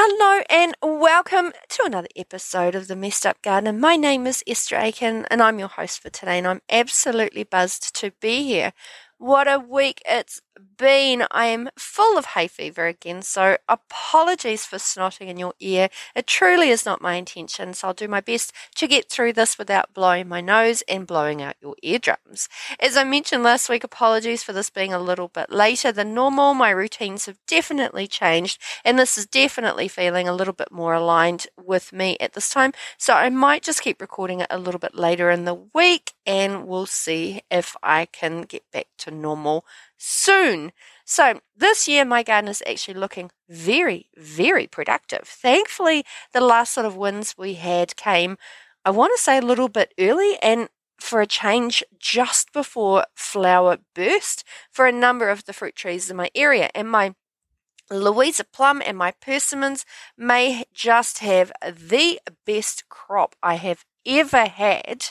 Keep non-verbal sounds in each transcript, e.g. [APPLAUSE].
Hello and welcome to another episode of the Messed Up Gardener. My name is Esther Aitken and I'm your host for today, and I'm absolutely buzzed to be here. What a week it's been. I am full of hay fever again, so apologies for snotting in your ear. It truly is not my intention, so I'll do my best to get through this without blowing my nose and blowing out your eardrums. As I mentioned last week, apologies for this being a little bit later than normal. My routines have definitely changed, and this is definitely feeling a little bit more aligned with me at this time, so I might just keep recording it a little bit later in the week, and we'll see if I can get back to to normal soon. So, this year, my garden is actually looking very, very productive. Thankfully, the last sort of winds we had came, I want to say, a little bit early and for a change just before flower burst for a number of the fruit trees in my area. And my Louisa plum and my persimmons may just have the best crop I have ever had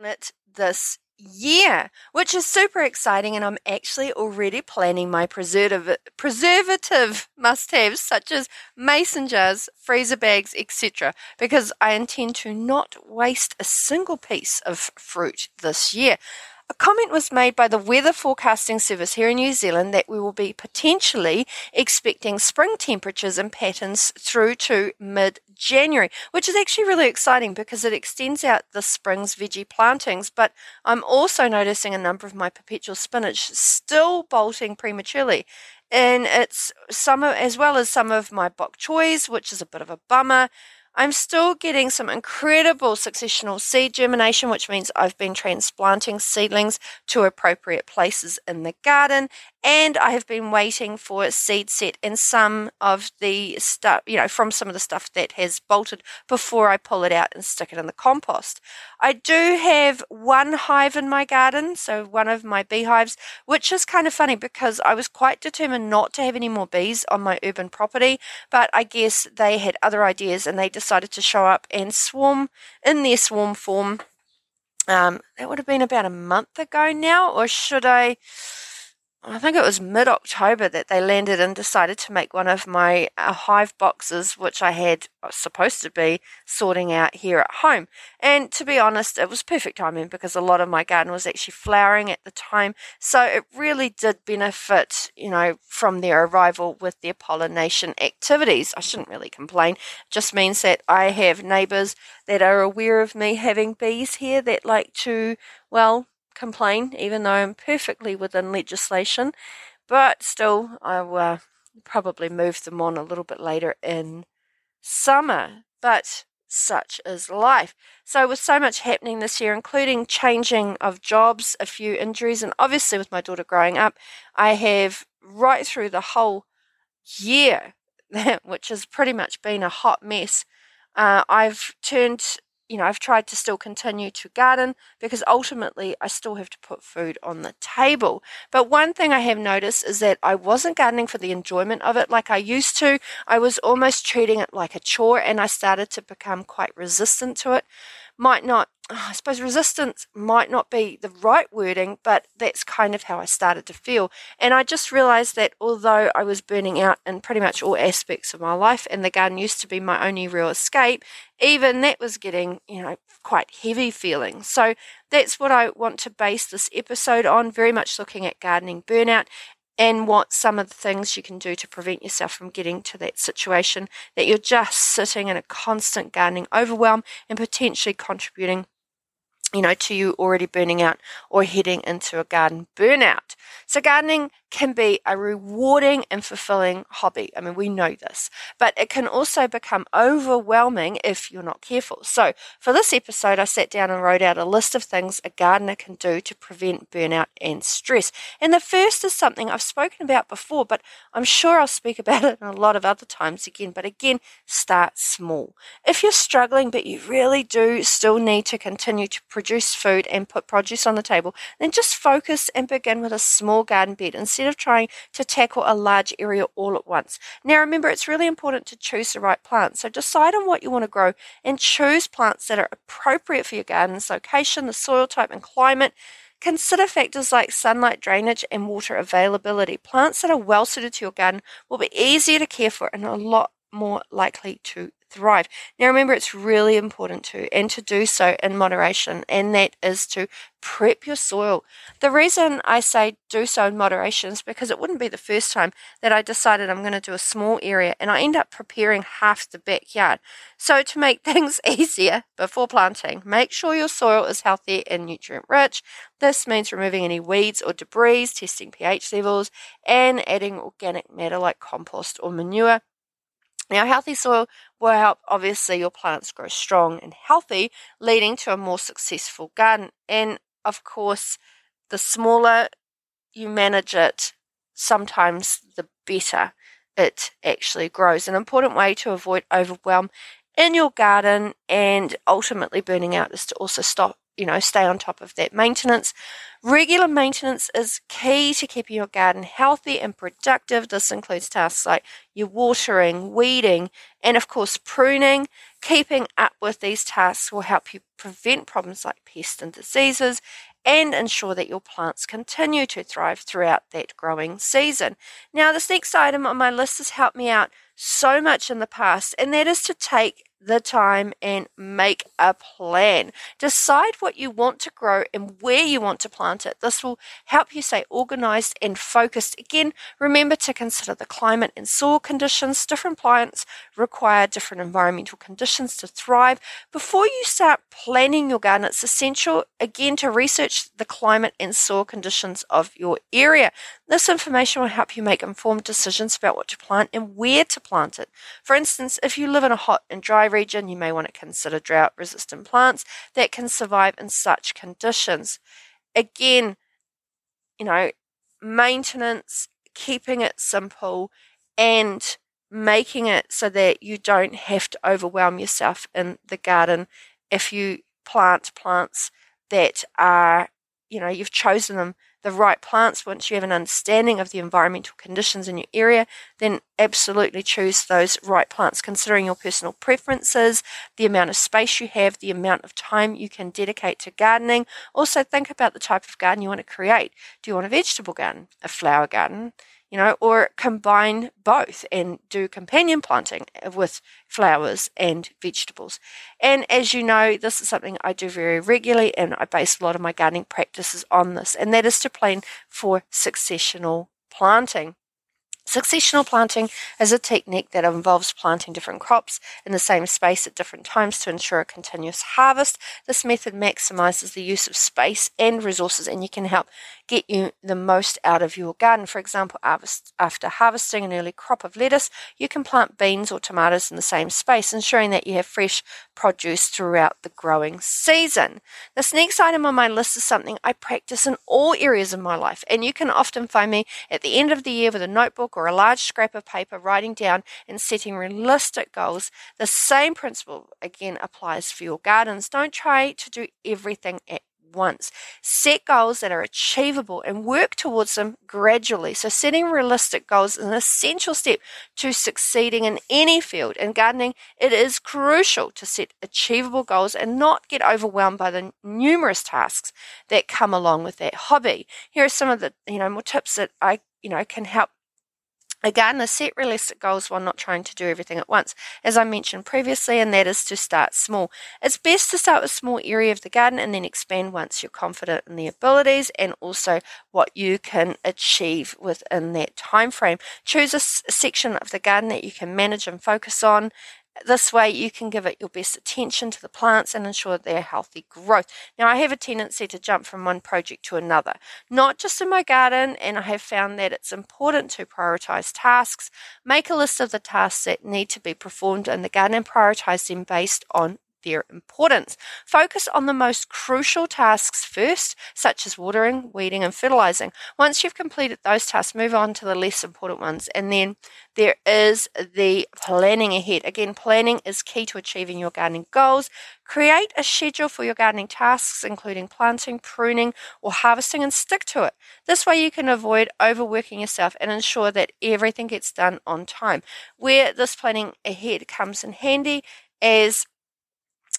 it this yeah, which is super exciting, and I'm actually already planning my preservative preservative [LAUGHS] must-haves such as mason jars, freezer bags, etc. Because I intend to not waste a single piece of fruit this year. A comment was made by the Weather Forecasting Service here in New Zealand that we will be potentially expecting spring temperatures and patterns through to mid January, which is actually really exciting because it extends out the spring's veggie plantings. But I'm also noticing a number of my perpetual spinach still bolting prematurely. And it's some as well as some of my bok choys, which is a bit of a bummer. I'm still getting some incredible successional seed germination, which means I've been transplanting seedlings to appropriate places in the garden. And I have been waiting for seed set in some of the stuff, you know, from some of the stuff that has bolted before I pull it out and stick it in the compost. I do have one hive in my garden, so one of my beehives, which is kind of funny because I was quite determined not to have any more bees on my urban property, but I guess they had other ideas and they decided to show up and swarm in their swarm form. Um, that would have been about a month ago now, or should I? I think it was mid October that they landed and decided to make one of my uh, hive boxes, which I had uh, supposed to be sorting out here at home. And to be honest, it was perfect timing because a lot of my garden was actually flowering at the time. So it really did benefit, you know, from their arrival with their pollination activities. I shouldn't really complain. It just means that I have neighbours that are aware of me having bees here that like to, well, complain, even though I'm perfectly within legislation. But still, I will uh, probably move them on a little bit later in summer. But such is life. So, with so much happening this year, including changing of jobs, a few injuries, and obviously with my daughter growing up, I have right through the whole year, [LAUGHS] which has pretty much been a hot mess. Uh, I've turned you know, I've tried to still continue to garden because ultimately I still have to put food on the table. But one thing I have noticed is that I wasn't gardening for the enjoyment of it like I used to. I was almost treating it like a chore and I started to become quite resistant to it. Might not [SIGHS] I suppose resistance might not be the right wording, but that's kind of how I started to feel. And I just realized that although I was burning out in pretty much all aspects of my life, and the garden used to be my only real escape, even that was getting, you know, quite heavy feeling. So that's what I want to base this episode on, very much looking at gardening burnout and what some of the things you can do to prevent yourself from getting to that situation that you're just sitting in a constant gardening overwhelm and potentially contributing you know, to you already burning out or heading into a garden burnout. So, gardening can be a rewarding and fulfilling hobby. I mean, we know this, but it can also become overwhelming if you're not careful. So, for this episode, I sat down and wrote out a list of things a gardener can do to prevent burnout and stress. And the first is something I've spoken about before, but I'm sure I'll speak about it a lot of other times again. But again, start small. If you're struggling, but you really do still need to continue to produce food and put produce on the table, then just focus and begin with a small garden bed instead of trying to tackle a large area all at once. Now, remember, it's really important to choose the right plants. So decide on what you want to grow and choose plants that are appropriate for your garden's location, the soil type, and climate. Consider factors like sunlight drainage and water availability. Plants that are well suited to your garden will be easier to care for and a lot more likely to thrive. Now, remember, it's really important to, and to do so in moderation, and that is to prep your soil. The reason I say do so in moderation is because it wouldn't be the first time that I decided I'm going to do a small area and I end up preparing half the backyard. So, to make [LAUGHS] things easier before planting, make sure your soil is healthy and nutrient rich. This means removing any weeds or debris, testing pH levels, and adding organic matter like compost or manure. Now, healthy soil will help obviously your plants grow strong and healthy, leading to a more successful garden. And of course, the smaller you manage it, sometimes the better it actually grows. An important way to avoid overwhelm in your garden and ultimately burning out is to also stop you know, stay on top of that maintenance. Regular maintenance is key to keeping your garden healthy and productive. This includes tasks like your watering, weeding, and of course pruning. Keeping up with these tasks will help you prevent problems like pests and diseases and ensure that your plants continue to thrive throughout that growing season. Now, this next item on my list has helped me out so much in the past, and that is to take the time and make a plan. Decide what you want to grow and where you want to plant it. This will help you stay organized and focused. Again, remember to consider the climate and soil conditions. Different plants require different environmental conditions to thrive. Before you start planning your garden, it's essential again to research the climate and soil conditions of your area. This information will help you make informed decisions about what to plant and where to plant it. For instance, if you live in a hot and dry region, you may want to consider drought resistant plants that can survive in such conditions. Again, you know, maintenance, keeping it simple, and making it so that you don't have to overwhelm yourself in the garden if you plant plants that are, you know, you've chosen them the right plants, once you have an understanding of the environmental conditions in your area, then absolutely choose those right plants, considering your personal preferences, the amount of space you have, the amount of time you can dedicate to gardening. Also, think about the type of garden you want to create. Do you want a vegetable garden, a flower garden? You know, or combine both and do companion planting with flowers and vegetables. And as you know, this is something I do very regularly, and I base a lot of my gardening practices on this, and that is to plan for successional planting. Successional planting is a technique that involves planting different crops in the same space at different times to ensure a continuous harvest. This method maximizes the use of space and resources, and you can help get you the most out of your garden. For example, after harvesting an early crop of lettuce, you can plant beans or tomatoes in the same space, ensuring that you have fresh produce throughout the growing season. This next item on my list is something I practice in all areas of my life, and you can often find me at the end of the year with a notebook or a large scrap of paper writing down and setting realistic goals. The same principle again applies for your gardens. Don't try to do everything at once. Set goals that are achievable and work towards them gradually. So, setting realistic goals is an essential step to succeeding in any field. In gardening, it is crucial to set achievable goals and not get overwhelmed by the numerous tasks that come along with that hobby. Here are some of the you know more tips that I you know can help Again, set realistic goals while not trying to do everything at once, as I mentioned previously, and that is to start small. It's best to start with a small area of the garden and then expand once you're confident in the abilities and also what you can achieve within that time frame. Choose a section of the garden that you can manage and focus on this way, you can give it your best attention to the plants and ensure their healthy growth. Now, I have a tendency to jump from one project to another, not just in my garden, and I have found that it's important to prioritize tasks, make a list of the tasks that need to be performed in the garden, and prioritize them based on their importance. Focus on the most crucial tasks first, such as watering, weeding, and fertilizing. Once you've completed those tasks, move on to the less important ones. And then there is the planning ahead. Again, planning is key to achieving your gardening goals. Create a schedule for your gardening tasks, including planting, pruning, or harvesting, and stick to it. This way, you can avoid overworking yourself and ensure that everything gets done on time. Where this planning ahead comes in handy is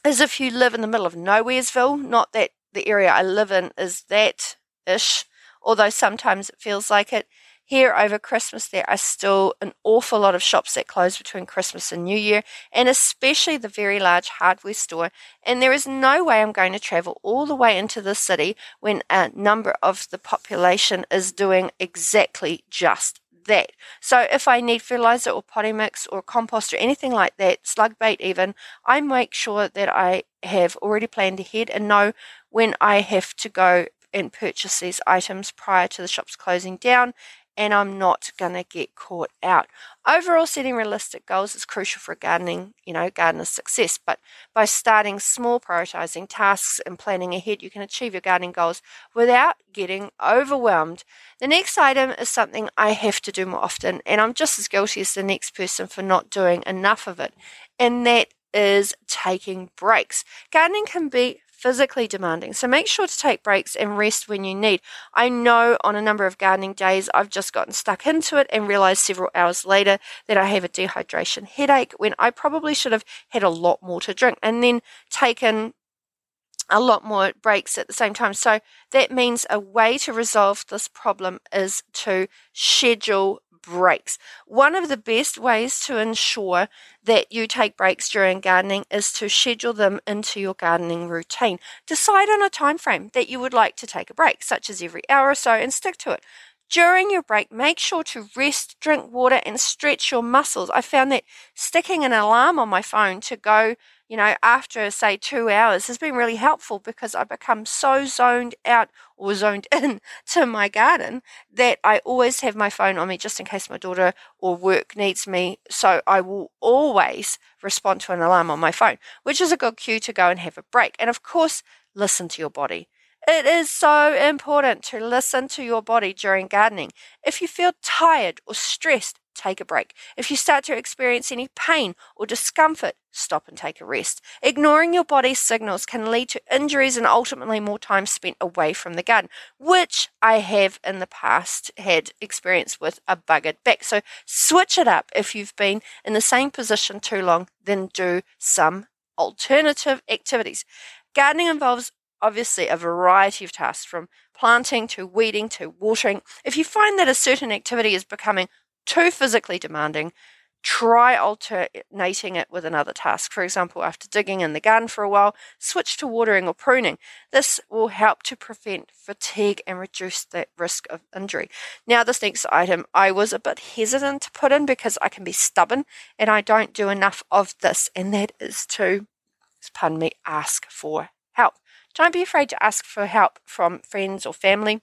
as if you live in the middle of nowheresville. Not that the area I live in is that ish, although sometimes it feels like it. here over Christmas, there are still an awful lot of shops that close between Christmas and New Year, and especially the very large hardware store. And there is no way I'm going to travel all the way into the city when a number of the population is doing exactly just that. So if I need fertilizer or potting mix or compost or anything like that, slug bait even, I make sure that I have already planned ahead and know when I have to go and purchase these items prior to the shops closing down and I'm not going to get caught out. Overall, setting realistic goals is crucial for gardening, you know, gardener's success. But by starting small, prioritizing tasks and planning ahead, you can achieve your gardening goals without getting overwhelmed. The next item is something I have to do more often, and I'm just as guilty as the next person for not doing enough of it. And that is taking breaks. Gardening can be physically demanding. So make sure to take breaks and rest when you need. I know on a number of gardening days I've just gotten stuck into it and realized several hours later that I have a dehydration headache when I probably should have had a lot more to drink and then taken a lot more breaks at the same time. So that means a way to resolve this problem is to schedule breaks. One of the best ways to ensure that you take breaks during gardening is to schedule them into your gardening routine. Decide on a time frame that you would like to take a break, such as every hour or so, and stick to it. During your break, make sure to rest, drink water, and stretch your muscles. I found that sticking an alarm on my phone to go you know, after say two hours has been really helpful because I become so zoned out or zoned [LAUGHS] in to my garden that I always have my phone on me just in case my daughter or work needs me. So I will always respond to an alarm on my phone, which is a good cue to go and have a break. And of course, listen to your body. It is so important to listen to your body during gardening. If you feel tired or stressed, take a break. If you start to experience any pain or discomfort, stop and take a rest. Ignoring your body's signals can lead to injuries and ultimately more time spent away from the garden, which I have in the past had experience with a buggered back. So switch it up if you've been in the same position too long, then do some alternative activities. Gardening involves obviously a variety of tasks from planting to weeding to watering. If you find that a certain activity is becoming too physically demanding, try alternating it with another task. For example, after digging in the garden for a while, switch to watering or pruning. This will help to prevent fatigue and reduce the risk of injury. Now, this next item I was a bit hesitant to put in because I can be stubborn and I don't do enough of this, and that is to, pardon me, ask for help. Don't be afraid to ask for help from friends or family.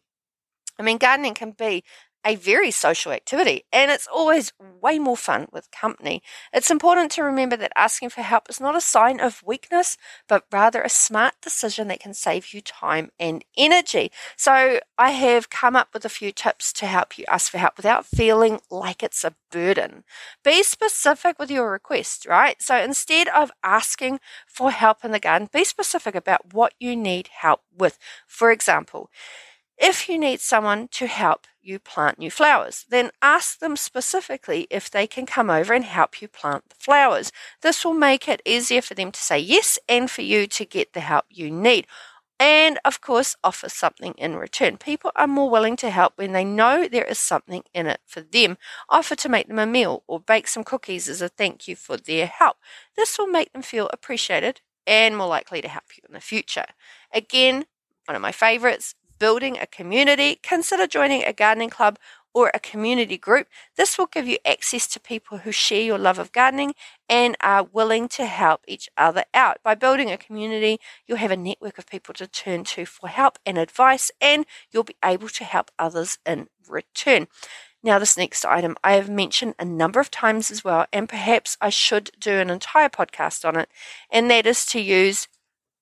I mean, gardening can be a very social activity and it's always way more fun with company. It's important to remember that asking for help is not a sign of weakness, but rather a smart decision that can save you time and energy. So I have come up with a few tips to help you ask for help without feeling like it's a burden. Be specific with your request, right? So instead of asking for help in the garden, be specific about what you need help with. For example, if you need someone to help you plant new flowers, then ask them specifically if they can come over and help you plant the flowers. This will make it easier for them to say yes and for you to get the help you need. And of course, offer something in return. People are more willing to help when they know there is something in it for them. Offer to make them a meal or bake some cookies as a thank you for their help. This will make them feel appreciated and more likely to help you in the future. Again, one of my favorites building a community, consider joining a gardening club or a community group. This will give you access to people who share your love of gardening and are willing to help each other out. By building a community, you'll have a network of people to turn to for help and advice, and you'll be able to help others in return. Now, this next item I have mentioned a number of times as well, and perhaps I should do an entire podcast on it, and that is to use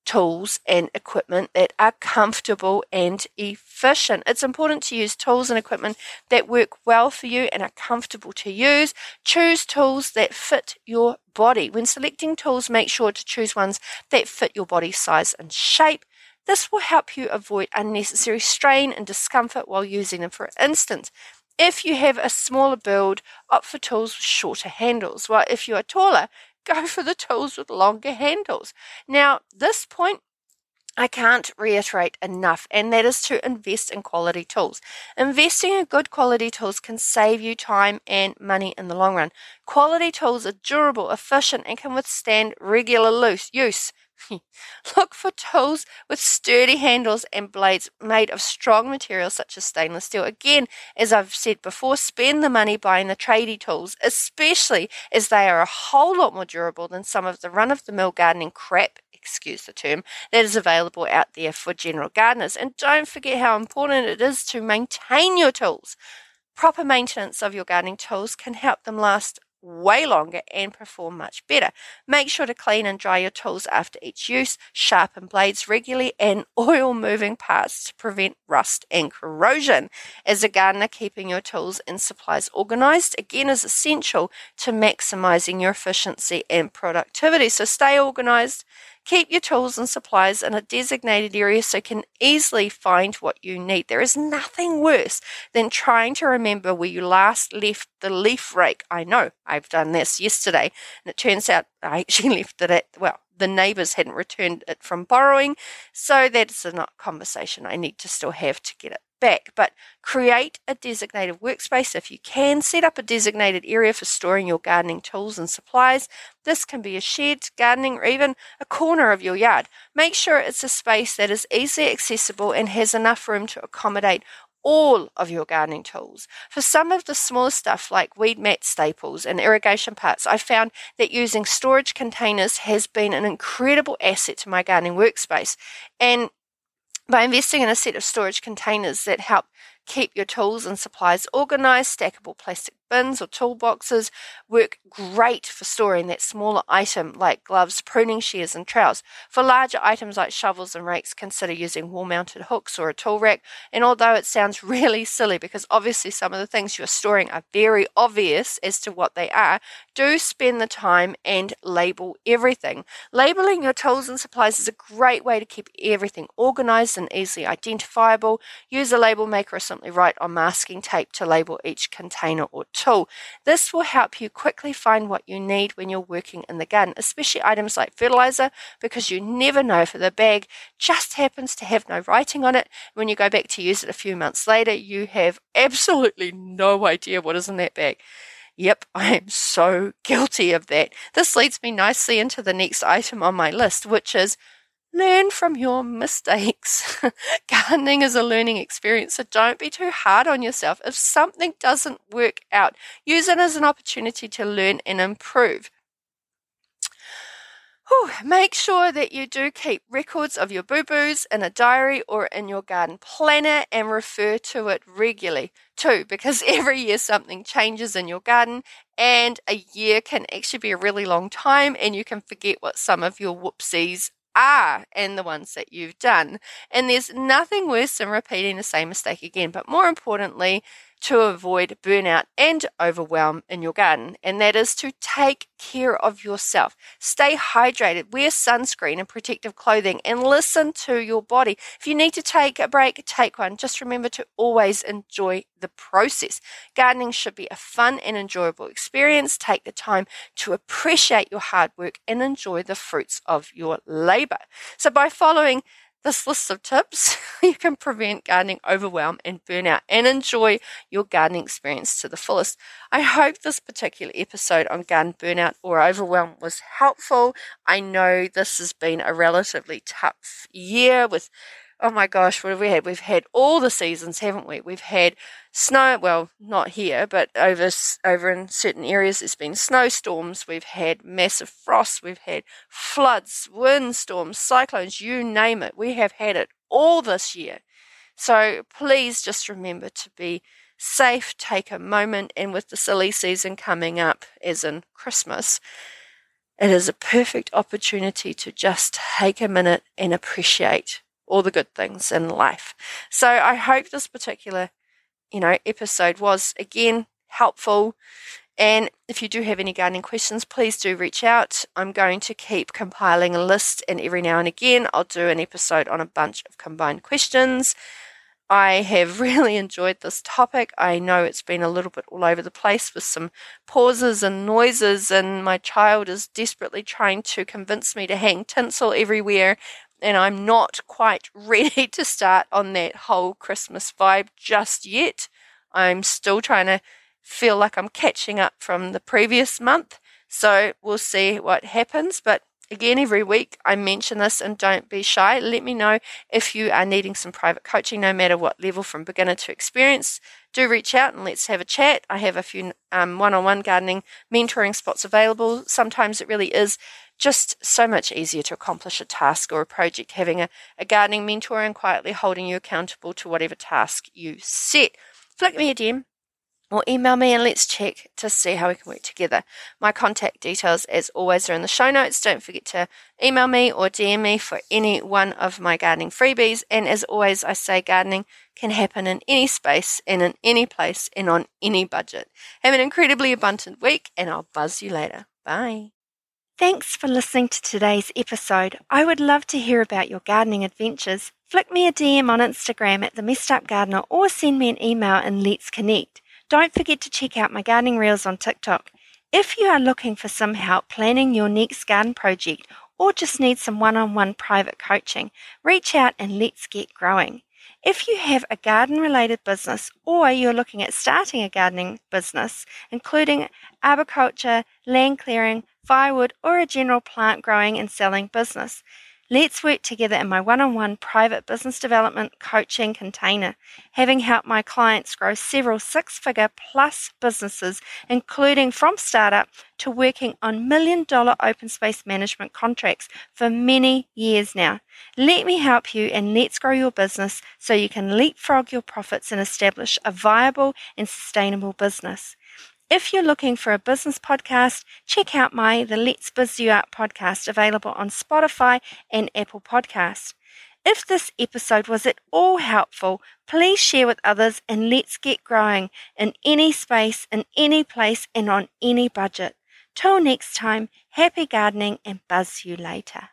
tools and equipment that are comfortable and efficient. It's important to use tools and equipment that work well for you and are comfortable to use. Choose tools that fit your body. When selecting tools, make sure to choose ones that fit your body size and shape. This will help you avoid unnecessary strain and discomfort while using them. For instance, if you have a smaller build, opt for tools with shorter handles. While if you are taller, go for the tools with longer handles. Now, this point I can't reiterate enough, and that is to invest in quality tools. Investing in good quality tools can save you time and money in the long run. Quality tools are durable, efficient, and can withstand regular use. [LAUGHS] Look for tools with sturdy handles and blades made of strong materials such as stainless steel. Again, as I've said before, spend the money buying the tradie tools, especially as they are a whole lot more durable than some of the run of the mill gardening crap excuse the term, that is available out there for general gardeners. And don't forget how important it is to maintain your tools. Proper maintenance of your gardening tools can help them last way longer and perform much better. Make sure to clean and dry your tools after each use, sharpen blades regularly, and [LAUGHS] oil moving parts to prevent rust and corrosion. As a gardener, keeping your tools and supplies organized again is essential to maximizing your efficiency and productivity. So stay organized Keep your tools and supplies in a designated area so you can easily find what you need. There is nothing worse than trying to remember where you last left the leaf rake. I know I've done this yesterday, and it turns out [LAUGHS] I actually left it at, well, the neighbours hadn't returned it from borrowing. So that's a conversation I need to still have to get it back, but create a designated workspace if you can. Set up a designated area for storing your gardening tools and supplies. This can be a shed, gardening, or even a corner of your yard. Make sure it's a space that is easily accessible and has enough room to accommodate all of your gardening tools. For some of the smaller stuff like weed mat staples and irrigation parts, I found that using storage containers has been an incredible asset to my gardening workspace. And by investing in a set of storage containers that help keep your tools and supplies organized, stackable plastic bins or toolboxes work great for storing that smaller item like gloves, pruning shears, and trowels. For larger items like shovels and rakes, consider using wall mounted hooks or a tool rack. And although it sounds [LAUGHS] really silly because obviously some of the things you're storing are very obvious as to what they are, do spend the time and label everything. Labeling your tools and supplies is a great way to keep everything organized and easily identifiable. Use a label maker or simply write on masking tape to label each container or tool. This will help you quickly find what you need when you're working in the garden, especially items like fertilizer, because you never know if the bag just happens to have no writing on it. When you go back to use it a few months later, you have absolutely no idea what is in that bag. Yep, [LAUGHS] I am so guilty of that. This leads me nicely into the next item on my list, which is learn from your mistakes. [LAUGHS] Gardening is a learning experience, so don't be too hard on yourself. If something doesn't work out, use it as an opportunity to learn and improve. Whew, make sure that you do keep records of your boo boos in a diary or in your garden planner and refer to it regularly too, because [LAUGHS] every year something changes in your garden and a year can actually be a really long time and you can forget what some of your whoopsies are and the ones that you've done. And there's nothing worse than repeating the same mistake again. But more importantly, to avoid burnout and overwhelm in your garden, and that is to take care of yourself. Stay hydrated, wear sunscreen and protective clothing, and listen to your body. If you need to take a break, take one. Just remember to always enjoy the process. Gardening should be a fun and enjoyable experience. Take the time to appreciate your hard work and enjoy the fruits of your labor. So, by following this list of tips, [LAUGHS] you can prevent gardening overwhelm and burnout and enjoy your gardening experience to the fullest. I hope this particular episode on garden burnout or overwhelm was helpful. I know this has been a relatively tough year with oh my gosh, what have we had? We've had all the seasons, haven't we? We've had snow, well, not here, but over over in certain areas, there's been snowstorms. We've had massive frost. We've had floods, windstorms, cyclones, you name it. We have had it all this year. So please just remember to be safe, take a moment, and with the silly season coming up, as in Christmas, it is a perfect opportunity to just take a minute and appreciate all the good things in life. So I hope this particular, you know, episode was again helpful. And if you do have any gardening questions, please do reach out. I'm going to keep compiling a list, and every now and again, I'll do an episode on a bunch of combined questions. I have [LAUGHS] really enjoyed this topic. I know it's been a little bit all over the place with some pauses and noises, and my child is desperately trying to convince me to hang tinsel everywhere and I'm not quite [LAUGHS] ready to start on that whole Christmas vibe just yet. I'm still trying to feel like I'm catching up from the previous month. So we'll see what happens. But Again, every week I mention this and don't be shy. Let me know if you are needing some private coaching, no matter what level from beginner to experienced. Do reach out and let's have a chat. I have a few one on one gardening mentoring spots available. Sometimes it really is just so much easier to accomplish a task or a project having a, a gardening mentor and quietly holding you accountable to whatever task you set. Flick me a DM or email me and let's check to see how we can work together. My contact details, as always, are in the show notes. Don't forget to email me or DM me for any one of my gardening freebies. And as always, I say gardening can happen in any space and in any place and on any budget. Have an incredibly abundant week, and I'll buzz you later. Bye. Thanks for listening to today's episode. I would love to hear about your gardening adventures. Flick me a DM on Instagram at the Messed Up Gardener or send me an email and let's connect. Don't forget to check out my gardening reels on TikTok. If you are looking for some help planning your next garden project or just need some one on one private coaching, reach out and let's get growing. If you have a garden related business or you're looking at starting a gardening business, including arboriculture, land clearing, firewood, or a general plant growing and selling business, Let's work together in my one on one private business development coaching container, having helped my clients grow several six figure plus businesses, including from startup to working on million dollar open space management contracts for many years now. Let me help you and let's grow your business so you can leapfrog your profits and establish a viable and sustainable business. If you're looking for a business podcast, check out my The Let's Biz You Up podcast available on Spotify and Apple Podcasts. If this episode was at all helpful, please share with others and let's get growing in any space, in any place, and on any budget. Till next time, happy gardening and buzz you later.